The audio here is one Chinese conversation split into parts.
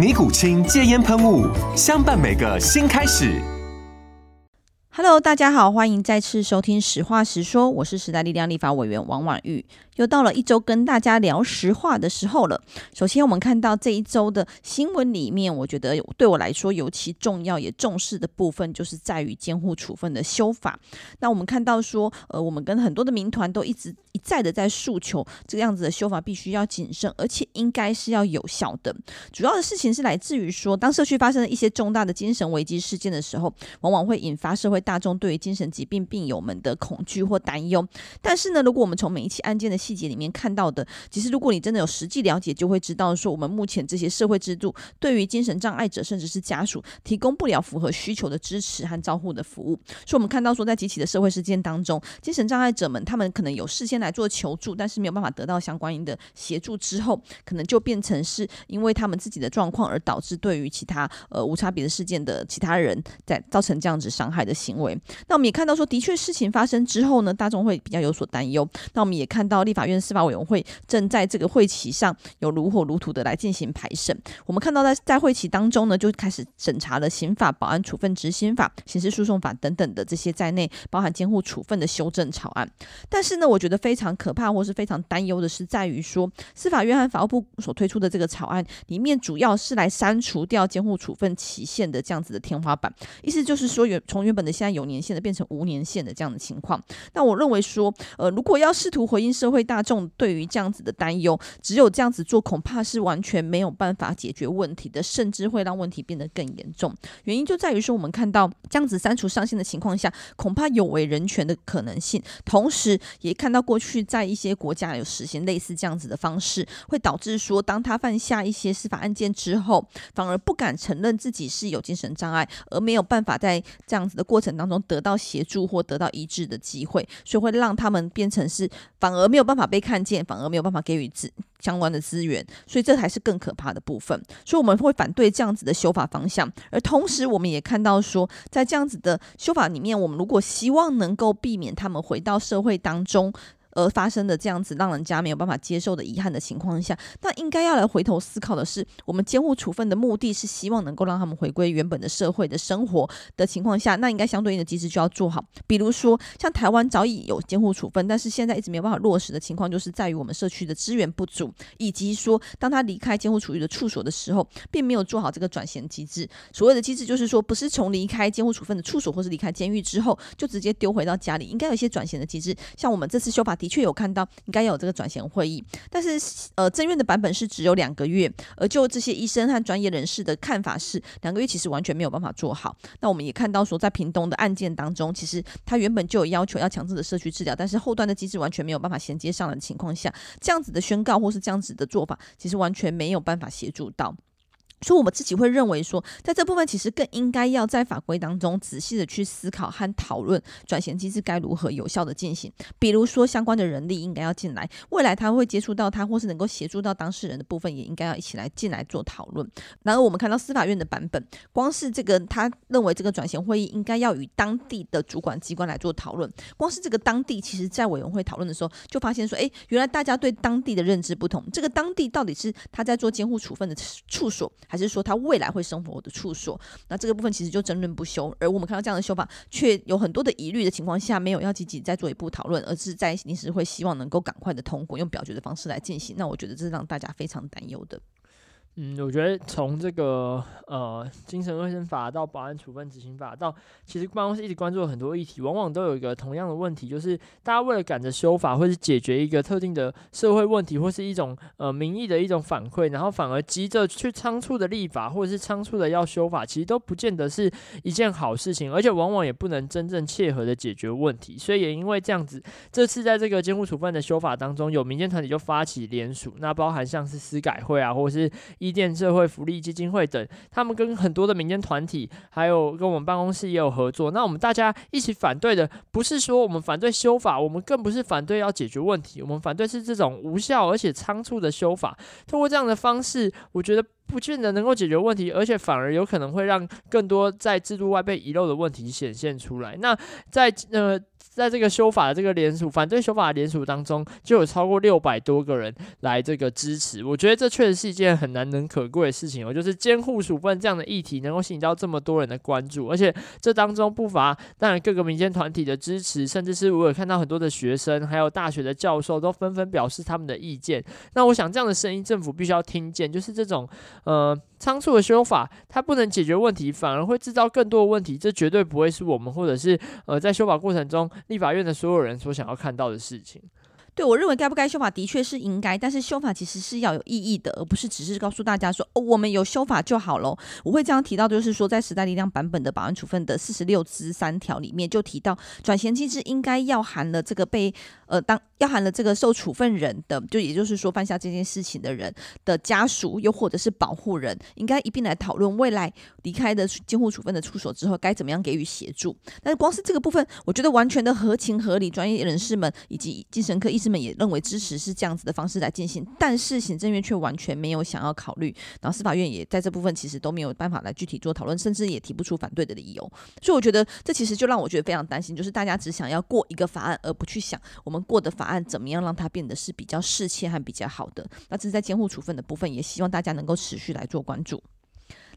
尼古清戒烟喷雾，相伴每个新开始。Hello，大家好，欢迎再次收听《实话实说》，我是时代力量立法委员王婉玉，又到了一周跟大家聊实话的时候了。首先，我们看到这一周的新闻里面，我觉得对我来说尤其重要也重视的部分，就是在于监护处分的修法。那我们看到说，呃，我们跟很多的民团都一直一再的在诉求，这个样子的修法必须要谨慎，而且应该是要有效的。主要的事情是来自于说，当社区发生了一些重大的精神危机事件的时候，往往会引发社会。大众对于精神疾病病友们的恐惧或担忧，但是呢，如果我们从每一起案件的细节里面看到的，其实如果你真的有实际了解，就会知道说，我们目前这些社会制度对于精神障碍者甚至是家属提供不了符合需求的支持和照护的服务。所以，我们看到说，在几起的社会事件当中，精神障碍者们他们可能有事先来做求助，但是没有办法得到相关的协助之后，可能就变成是因为他们自己的状况而导致对于其他呃无差别的事件的其他人在造成这样子伤害的行。行为，那我们也看到说，的确事情发生之后呢，大众会比较有所担忧。那我们也看到立法院司法委员会正在这个会期上有如火如荼的来进行排审。我们看到在在会期当中呢，就开始审查了刑法、保安处分执行法、刑事诉讼法等等的这些在内包含监护处分的修正草案。但是呢，我觉得非常可怕或是非常担忧的是，在于说司法院和法务部所推出的这个草案里面，主要是来删除掉监护处分期限的这样子的天花板，意思就是说原从原本的。现在有年限的变成无年限的这样的情况，那我认为说，呃，如果要试图回应社会大众对于这样子的担忧，只有这样子做，恐怕是完全没有办法解决问题的，甚至会让问题变得更严重。原因就在于说，我们看到这样子删除上限的情况下，恐怕有违人权的可能性，同时也看到过去在一些国家有实行类似这样子的方式，会导致说，当他犯下一些司法案件之后，反而不敢承认自己是有精神障碍，而没有办法在这样子的过程。当中得到协助或得到医治的机会，所以会让他们变成是反而没有办法被看见，反而没有办法给予资相关的资源，所以这才是更可怕的部分。所以我们会反对这样子的修法方向，而同时我们也看到说，在这样子的修法里面，我们如果希望能够避免他们回到社会当中。而发生的这样子让人家没有办法接受的遗憾的情况下，那应该要来回头思考的是，我们监护处分的目的是希望能够让他们回归原本的社会的生活的情况下，那应该相对应的机制就要做好。比如说，像台湾早已有监护处分，但是现在一直没有办法落实的情况，就是在于我们社区的资源不足，以及说当他离开监护处遇的处所的时候，并没有做好这个转衔机制。所谓的机制就是说，不是从离开监护处分的处所或是离开监狱之后就直接丢回到家里，应该有一些转衔的机制。像我们这次修法。的确有看到，应该有这个转衔会议，但是呃，政院的版本是只有两个月，而就这些医生和专业人士的看法是，两个月其实完全没有办法做好。那我们也看到说，在屏东的案件当中，其实他原本就有要求要强制的社区治疗，但是后端的机制完全没有办法衔接上来的情况下，这样子的宣告或是这样子的做法，其实完全没有办法协助到。所以，我们自己会认为说，在这部分其实更应该要在法规当中仔细的去思考和讨论转衔机制该如何有效的进行。比如说，相关的人力应该要进来，未来他会接触到他，或是能够协助到当事人的部分，也应该要一起来进来做讨论。然后，我们看到司法院的版本，光是这个他认为这个转衔会议应该要与当地的主管机关来做讨论。光是这个当地，其实在委员会讨论的时候，就发现说，哎，原来大家对当地的认知不同。这个当地到底是他在做监护处分的处所？还是说他未来会生活的处所，那这个部分其实就争论不休。而我们看到这样的修法，却有很多的疑虑的情况下，没有要积极再做一步讨论，而是在临时会希望能够赶快的通过，用表决的方式来进行。那我觉得这是让大家非常担忧的。嗯，我觉得从这个呃精神卫生法到保安处分执行法，到其实办公室一直关注很多议题，往往都有一个同样的问题，就是大家为了赶着修法，或是解决一个特定的社会问题，或是一种呃民意的一种反馈，然后反而急着去仓促的立法，或者是仓促的要修法，其实都不见得是一件好事情，而且往往也不能真正切合的解决问题。所以也因为这样子，这次在这个监护处分的修法当中，有民间团体就发起联署，那包含像是司改会啊，或是伊甸社会福利基金会等，他们跟很多的民间团体，还有跟我们办公室也有合作。那我们大家一起反对的，不是说我们反对修法，我们更不是反对要解决问题，我们反对是这种无效而且仓促的修法。通过这样的方式，我觉得不见得能够解决问题，而且反而有可能会让更多在制度外被遗漏的问题显现出来。那在呃。在这个修法的这个联署，反对修法的联署当中，就有超过六百多个人来这个支持。我觉得这确实是一件很难能可贵的事情哦，就是监护处分这样的议题能够吸引到这么多人的关注，而且这当中不乏当然各个民间团体的支持，甚至是我有看到很多的学生，还有大学的教授都纷纷表示他们的意见。那我想这样的声音，政府必须要听见，就是这种呃。仓促的修法，它不能解决问题，反而会制造更多的问题。这绝对不会是我们或者是呃在修法过程中立法院的所有人所想要看到的事情。对，我认为该不该修法的确是应该，但是修法其实是要有意义的，而不是只是告诉大家说哦，我们有修法就好喽。我会这样提到，就是说在时代力量版本的保安处分的四十六之三条里面，就提到转衔机制应该要含了这个被呃当要含了这个受处分人的，就也就是说犯下这件事情的人的家属，又或者是保护人，应该一并来讨论未来离开的监护处分的处所之后该怎么样给予协助。但是光是这个部分，我觉得完全的合情合理，专业人士们以及精神科医生们也认为支持是这样子的方式来进行，但是行政院却完全没有想要考虑，然后司法院也在这部分其实都没有办法来具体做讨论，甚至也提不出反对的理由。所以我觉得这其实就让我觉得非常担心，就是大家只想要过一个法案，而不去想我们过的法案怎么样让它变得是比较适切和比较好的。那这是在监护处分的部分，也希望大家能够持续来做关注。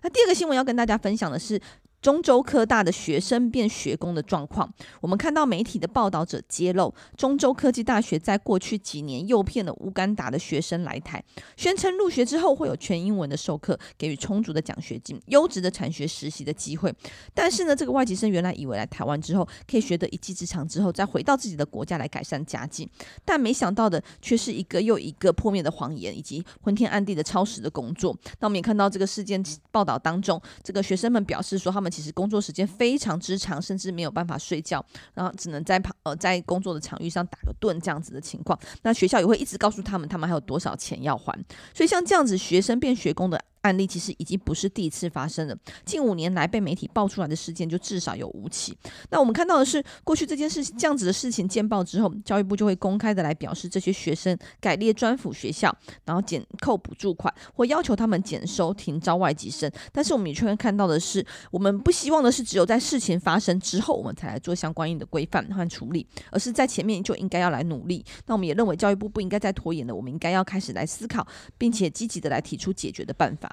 那第二个新闻要跟大家分享的是。中州科大的学生变学工的状况，我们看到媒体的报道者揭露，中州科技大学在过去几年诱骗了乌干达的学生来台，宣称入学之后会有全英文的授课，给予充足的奖学金、优质的产学实习的机会。但是呢，这个外籍生原来以为来台湾之后可以学得一技之长，之后再回到自己的国家来改善家境，但没想到的却是一个又一个破灭的谎言，以及昏天暗地的超时的工作。那我们也看到这个事件报道当中，这个学生们表示说他们。其实工作时间非常之长，甚至没有办法睡觉，然后只能在旁呃在工作的场域上打个盹这样子的情况。那学校也会一直告诉他们，他们还有多少钱要还。所以像这样子学生变学工的。案例其实已经不是第一次发生了，近五年来被媒体爆出来的事件就至少有五起。那我们看到的是，过去这件事这样子的事情见报之后，教育部就会公开的来表示这些学生改列专辅学校，然后减扣补助款，或要求他们减收停招外籍生。但是我们也却会看到的是，我们不希望的是只有在事情发生之后，我们才来做相关应的规范和处理，而是在前面就应该要来努力。那我们也认为教育部不应该再拖延了，我们应该要开始来思考，并且积极的来提出解决的办法。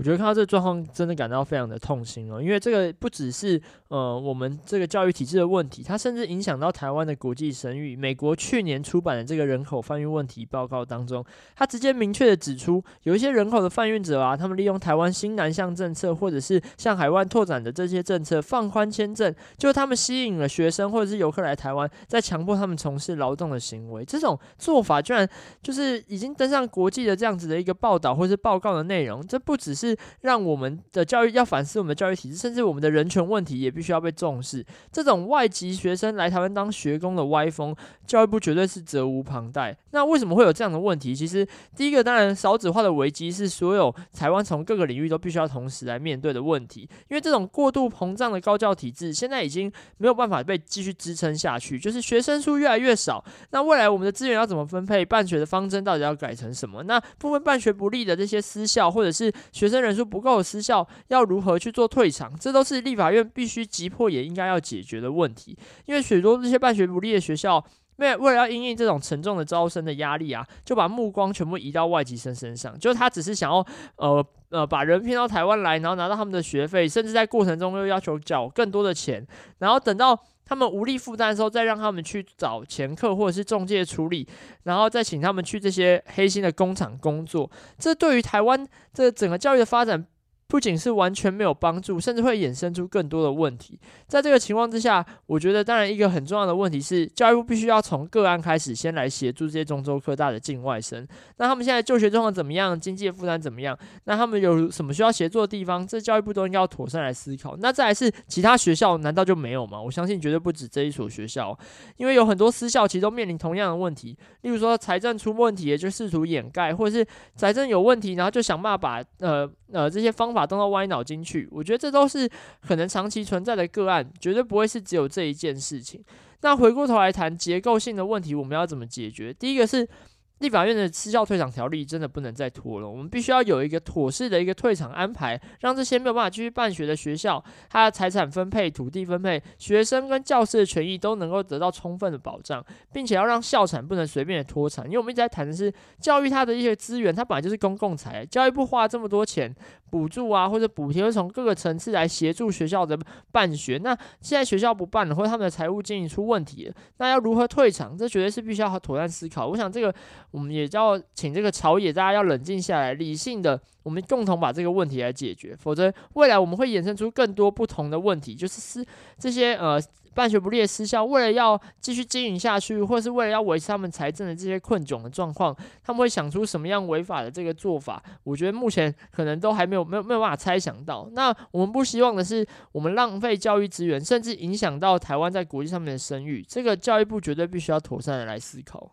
我觉得看到这个状况，真的感到非常的痛心哦，因为这个不只是呃我们这个教育体制的问题，它甚至影响到台湾的国际声誉。美国去年出版的这个人口贩运问题报告当中，它直接明确的指出，有一些人口的贩运者啊，他们利用台湾新南向政策，或者是向海外拓展的这些政策，放宽签证，就他们吸引了学生或者是游客来台湾，再强迫他们从事劳动的行为。这种做法居然就是已经登上国际的这样子的一个报道或是报告的内容，这不只是。让我们的教育要反思我们的教育体制，甚至我们的人权问题也必须要被重视。这种外籍学生来台湾当学工的歪风，教育部绝对是责无旁贷。那为什么会有这样的问题？其实第一个当然少子化的危机是所有台湾从各个领域都必须要同时来面对的问题。因为这种过度膨胀的高教体制，现在已经没有办法被继续支撑下去。就是学生数越来越少，那未来我们的资源要怎么分配？办学的方针到底要改成什么？那部分办学不利的这些私校，或者是学生人数不够的私校要如何去做退场？这都是立法院必须急迫也应该要解决的问题。因为许多这些办学不力的学校，为为了要因应这种沉重的招生的压力啊，就把目光全部移到外籍生身上。就他只是想要呃呃把人骗到台湾来，然后拿到他们的学费，甚至在过程中又要求缴更多的钱，然后等到。他们无力负担的时候，再让他们去找前客或者是中介处理，然后再请他们去这些黑心的工厂工作。这对于台湾这整个教育的发展，不仅是完全没有帮助，甚至会衍生出更多的问题。在这个情况之下，我觉得当然一个很重要的问题是，教育部必须要从个案开始，先来协助这些中州科大的境外生。那他们现在就学状况怎么样？经济负担怎么样？那他们有什么需要协助的地方？这教育部都应该要妥善来思考。那再来是其他学校，难道就没有吗？我相信绝对不止这一所学校，因为有很多私校其实都面临同样的问题。例如说财政出问题，也就试图掩盖，或者是财政有问题，然后就想办法把呃。呃，这些方法动到歪脑筋去，我觉得这都是可能长期存在的个案，绝对不会是只有这一件事情。那回过头来谈结构性的问题，我们要怎么解决？第一个是。立法院的私校退场条例真的不能再拖了，我们必须要有一个妥适的一个退场安排，让这些没有办法继续办学的学校，它的财产分配、土地分配、学生跟教师的权益都能够得到充分的保障，并且要让校产不能随便的脱产，因为我们一直在谈的是教育它的一些资源，它本来就是公共财，教育部花了这么多钱补助啊或者补贴，会从各个层次来协助学校的办学，那现在学校不办了，或者他们的财务经营出问题了，那要如何退场？这绝对是必须要妥善思考。我想这个。我们也要请这个朝野，大家要冷静下来，理性的，我们共同把这个问题来解决，否则未来我们会衍生出更多不同的问题，就是私这些呃办学不力的私校，为了要继续经营下去，或是为了要维持他们财政的这些困窘的状况，他们会想出什么样违法的这个做法？我觉得目前可能都还没有没有没有办法猜想到。那我们不希望的是，我们浪费教育资源，甚至影响到台湾在国际上面的声誉，这个教育部绝对必须要妥善的来思考。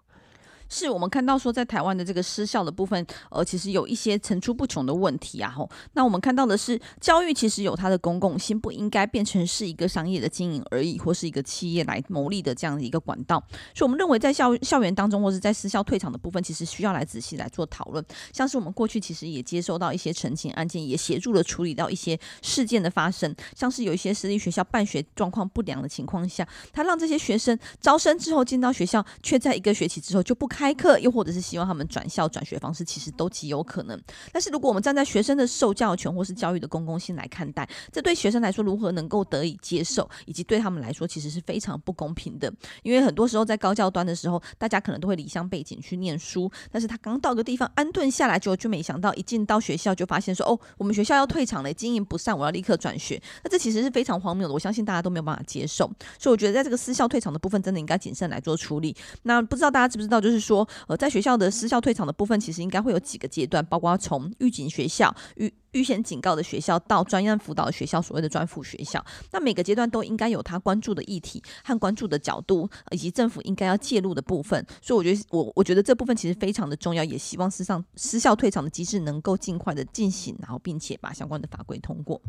是我们看到说，在台湾的这个私校的部分，呃，其实有一些层出不穷的问题啊。吼，那我们看到的是，教育其实有它的公共性，不应该变成是一个商业的经营而已，或是一个企业来牟利的这样的一个管道。所以，我们认为在校校园当中，或是在私校退场的部分，其实需要来仔细来做讨论。像是我们过去其实也接收到一些陈情案件，也协助了处理到一些事件的发生。像是有一些私立学校办学状况不良的情况下，他让这些学生招生之后进到学校，却在一个学期之后就不开课，又或者是希望他们转校转学方式，其实都极有可能。但是如果我们站在学生的受教权或是教育的公共性来看待，这对学生来说如何能够得以接受，以及对他们来说其实是非常不公平的。因为很多时候在高教端的时候，大家可能都会离乡背井去念书，但是他刚到个地方安顿下来，就就没想到一进到学校就发现说，哦，我们学校要退场了，经营不善，我要立刻转学。那这其实是非常荒谬的，我相信大家都没有办法接受。所以我觉得在这个私校退场的部分，真的应该谨慎来做处理。那不知道大家知不知道，就是说。呃，在学校的私校退场的部分，其实应该会有几个阶段，包括从预警学校、预预先警告的学校到专案辅导的学校，所谓的专辅学校。那每个阶段都应该有他关注的议题和关注的角度，以及政府应该要介入的部分。所以我觉得，我我觉得这部分其实非常的重要，也希望私上私校退场的机制能够尽快的进行，然后并且把相关的法规通过。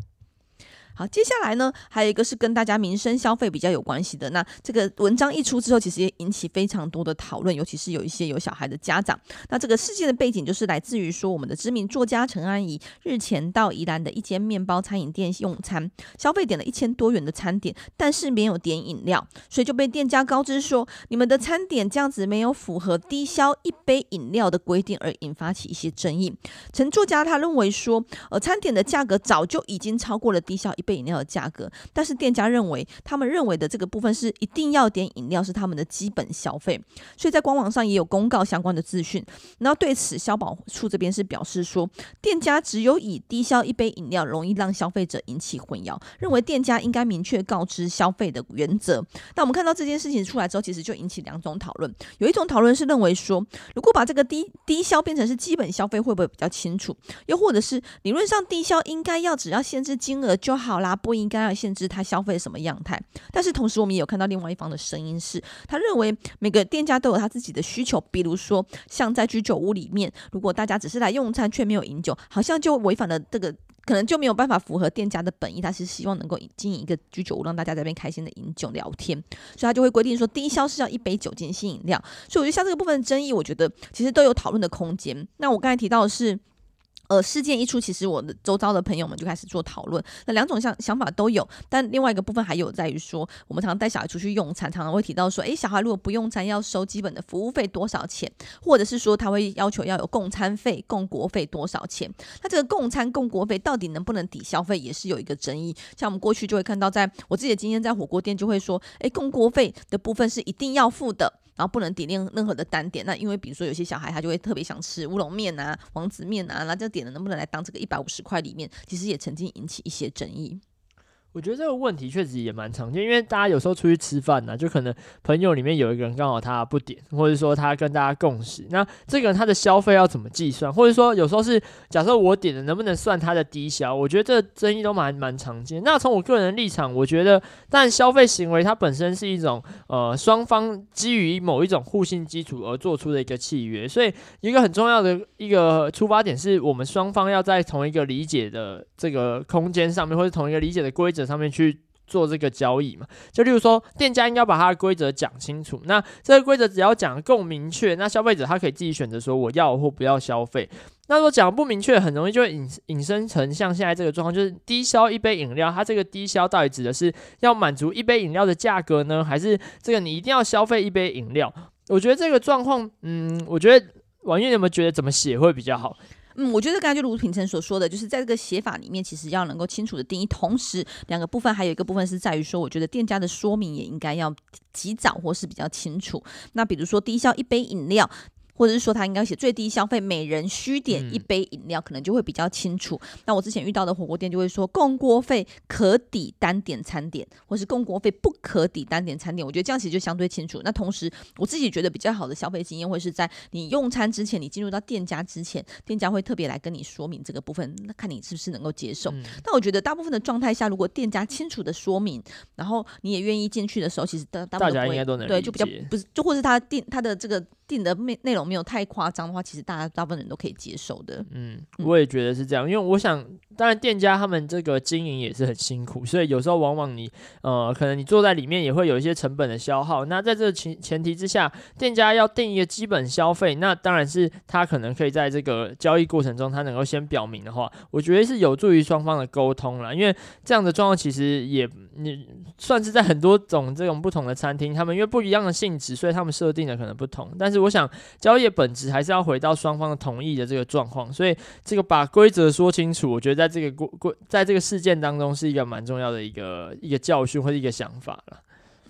好，接下来呢，还有一个是跟大家民生消费比较有关系的。那这个文章一出之后，其实也引起非常多的讨论，尤其是有一些有小孩的家长。那这个事件的背景就是来自于说，我们的知名作家陈安仪日前到宜兰的一间面包餐饮店用餐，消费点了一千多元的餐点，但是没有点饮料，所以就被店家告知说，你们的餐点这样子没有符合低消一杯饮料的规定，而引发起一些争议。陈作家他认为说，呃，餐点的价格早就已经超过了低消一杯。饮料的价格，但是店家认为，他们认为的这个部分是一定要点饮料是他们的基本消费，所以在官网上也有公告相关的资讯。然后对此，消保处这边是表示说，店家只有以低消一杯饮料容易让消费者引起混淆，认为店家应该明确告知消费的原则。那我们看到这件事情出来之后，其实就引起两种讨论。有一种讨论是认为说，如果把这个低低消变成是基本消费，会不会比较清楚？又或者是理论上低消应该要只要限制金额就好。好啦，不应该要限制他消费什么样态，但是同时我们也有看到另外一方的声音是，他认为每个店家都有他自己的需求，比如说像在居酒屋里面，如果大家只是来用餐却没有饮酒，好像就违反了这个，可能就没有办法符合店家的本意，他是希望能够经营一个居酒屋，让大家在那边开心的饮酒聊天，所以他就会规定说低消是要一杯酒精性饮料，所以我觉得像这个部分的争议，我觉得其实都有讨论的空间。那我刚才提到的是。呃，事件一出，其实我的周遭的朋友们就开始做讨论。那两种想想法都有，但另外一个部分还有在于说，我们常常带小孩出去用餐，常常会提到说，诶，小孩如果不用餐，要收基本的服务费多少钱？或者是说，他会要求要有共餐费、共国费多少钱？那这个共餐、共国费到底能不能抵消费，也是有一个争议。像我们过去就会看到，在我自己的经验，在火锅店就会说，诶，共国费的部分是一定要付的。然后不能点任任何的单点，那因为比如说有些小孩他就会特别想吃乌龙面啊、王子面啊，那这点的能不能来当这个一百五十块里面，其实也曾经引起一些争议。我觉得这个问题确实也蛮常见，因为大家有时候出去吃饭呢、啊，就可能朋友里面有一个人刚好他不点，或者说他跟大家共识，那这个他的消费要怎么计算？或者说有时候是假设我点的能不能算他的低消？我觉得这争议都蛮蛮常见。那从我个人的立场，我觉得，但消费行为它本身是一种呃双方基于某一种互信基础而做出的一个契约，所以一个很重要的一个出发点是我们双方要在同一个理解的这个空间上面，或者同一个理解的规则。上面去做这个交易嘛，就例如说，店家应该把它的规则讲清楚。那这个规则只要讲得够明确，那消费者他可以自己选择说我要或不要消费。那如果讲不明确，很容易就会引引申成像现在这个状况，就是低消一杯饮料，它这个低消到底指的是要满足一杯饮料的价格呢，还是这个你一定要消费一杯饮料？我觉得这个状况，嗯，我觉得婉諭有没有觉得怎么写会比较好？嗯，我觉得刚才就如品成所说的，就是在这个写法里面，其实要能够清楚的定义。同时，两个部分还有一个部分是在于说，我觉得店家的说明也应该要及早或是比较清楚。那比如说低消一杯饮料。或者是说他应该写最低消费，每人需点一杯饮料，可能就会比较清楚。嗯、那我之前遇到的火锅店就会说，共锅费可抵单点餐点，或是共锅费不可抵单点餐点。我觉得这样其实就相对清楚。那同时，我自己觉得比较好的消费经验会是在你用餐之前，你进入到店家之前，店家会特别来跟你说明这个部分，那看你是不是能够接受。嗯、但我觉得大部分的状态下，如果店家清楚的说明，然后你也愿意进去的时候，其实大大，大家应该都能对，就比较不是，就或是他店他的这个。定的内内容没有太夸张的话，其实大家大部分人都可以接受的。嗯，我也觉得是这样，因为我想，当然店家他们这个经营也是很辛苦，所以有时候往往你呃，可能你坐在里面也会有一些成本的消耗。那在这个前前提之下，店家要定一个基本消费，那当然是他可能可以在这个交易过程中，他能够先表明的话，我觉得是有助于双方的沟通了。因为这样的状况其实也你算是在很多种这种不同的餐厅，他们因为不一样的性质，所以他们设定的可能不同，但是。我想交易的本质还是要回到双方的同意的这个状况，所以这个把规则说清楚，我觉得在这个过过在这个事件当中是一个蛮重要的一个一个教训或者一个想法了。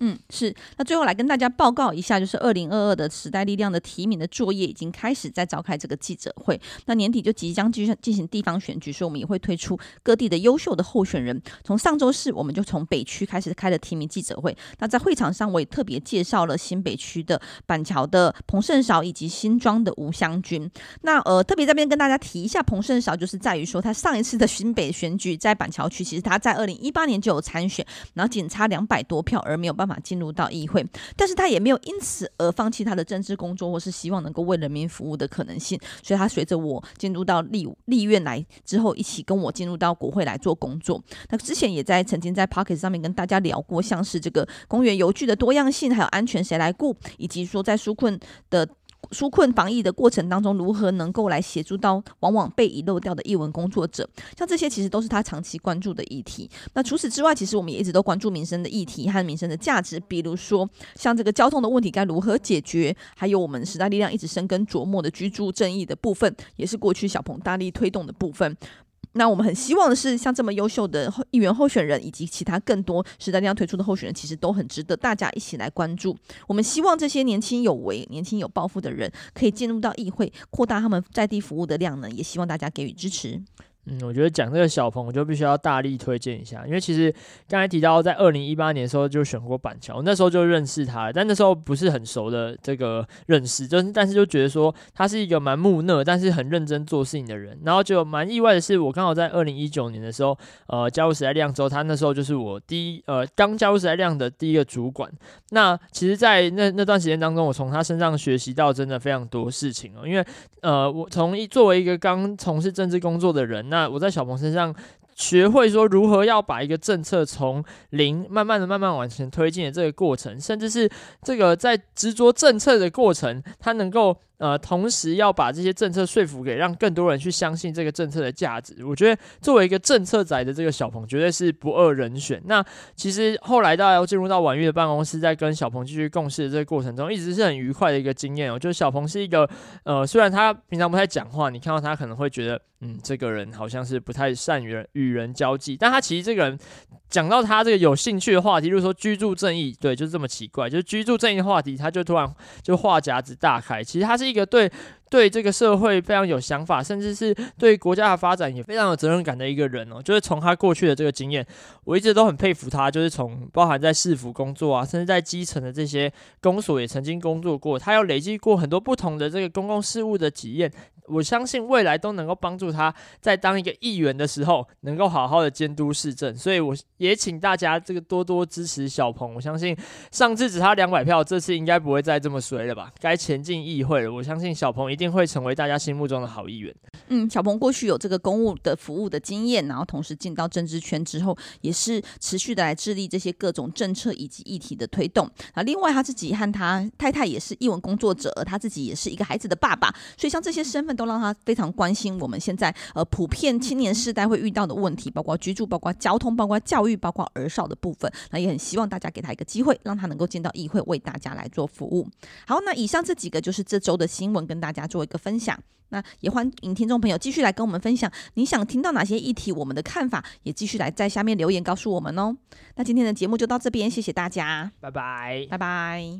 嗯，是。那最后来跟大家报告一下，就是二零二二的时代力量的提名的作业已经开始在召开这个记者会。那年底就即将继续进行地方选举，所以我们也会推出各地的优秀的候选人。从上周四，我们就从北区开始开了提名记者会。那在会场上，我也特别介绍了新北区的板桥的彭胜韶以及新庄的吴湘军。那呃，特别这边跟大家提一下，彭胜韶就是在于说，他上一次的新北选举在板桥区，其实他在二零一八年就有参选，然后仅差两百多票而没有办法。进入到议会，但是他也没有因此而放弃他的政治工作，或是希望能够为人民服务的可能性。所以，他随着我进入到立立院来之后，一起跟我进入到国会来做工作。那之前也在曾经在 Pocket 上面跟大家聊过，像是这个公园游具的多样性，还有安全谁来顾，以及说在纾困的。纾困防疫的过程当中，如何能够来协助到往往被遗漏掉的译文工作者？像这些其实都是他长期关注的议题。那除此之外，其实我们也一直都关注民生的议题和民生的价值，比如说像这个交通的问题该如何解决，还有我们时代力量一直深耕琢磨的居住正义的部分，也是过去小鹏大力推动的部分。那我们很希望的是，像这么优秀的议员候选人，以及其他更多时代力量推出的候选人，其实都很值得大家一起来关注。我们希望这些年轻有为、年轻有抱负的人，可以进入到议会，扩大他们在地服务的量呢，也希望大家给予支持。嗯，我觉得讲这个小鹏，我就必须要大力推荐一下，因为其实刚才提到在二零一八年的时候就选过板桥，那时候就认识他，但那时候不是很熟的这个认识，就是但是就觉得说他是一个蛮木讷，但是很认真做事情的人，然后就蛮意外的是，我刚好在二零一九年的时候，呃，加入时代量之后，他那时候就是我第一呃刚加入时代量的第一个主管。那其实，在那那段时间当中，我从他身上学习到真的非常多事情哦，因为呃，我从一作为一个刚从事政治工作的人。那我在小鹏身上学会说如何要把一个政策从零慢慢的、慢慢往前推进的这个过程，甚至是这个在执着政策的过程，它能够呃，同时要把这些政策说服给让更多人去相信这个政策的价值。我觉得作为一个政策仔的这个小鹏，绝对是不二人选。那其实后来大家要进入到婉玉的办公室，在跟小鹏继续共事的这个过程中，一直是很愉快的一个经验。哦。就是小鹏是一个，呃，虽然他平常不太讲话，你看到他可能会觉得。嗯，这个人好像是不太善于与人交际，但他其实这个人讲到他这个有兴趣的话题，就是说居住正义，对，就是这么奇怪，就是居住正义的话题，他就突然就话匣子大开。其实他是一个对对这个社会非常有想法，甚至是对国家的发展也非常有责任感的一个人哦。就是从他过去的这个经验，我一直都很佩服他。就是从包含在市府工作啊，甚至在基层的这些公所也曾经工作过，他有累积过很多不同的这个公共事务的体验。我相信未来都能够帮助他在当一个议员的时候，能够好好的监督市政。所以我也请大家这个多多支持小鹏。我相信上次只差两百票，这次应该不会再这么衰了吧？该前进议会了。我相信小鹏一定会成为大家心目中的好议员。嗯，小鹏过去有这个公务的服务的经验，然后同时进到政治圈之后，也是持续的来致力这些各种政策以及议题的推动。啊，另外他自己和他太太也是译文工作者，他自己也是一个孩子的爸爸，所以像这些身份。都让他非常关心我们现在呃普遍青年世代会遇到的问题，包括居住、包括交通、包括教育、包括儿少的部分。那也很希望大家给他一个机会，让他能够进到议会为大家来做服务。好，那以上这几个就是这周的新闻，跟大家做一个分享。那也欢迎听众朋友继续来跟我们分享，你想听到哪些议题，我们的看法也继续来在下面留言告诉我们哦。那今天的节目就到这边，谢谢大家，拜拜，拜拜。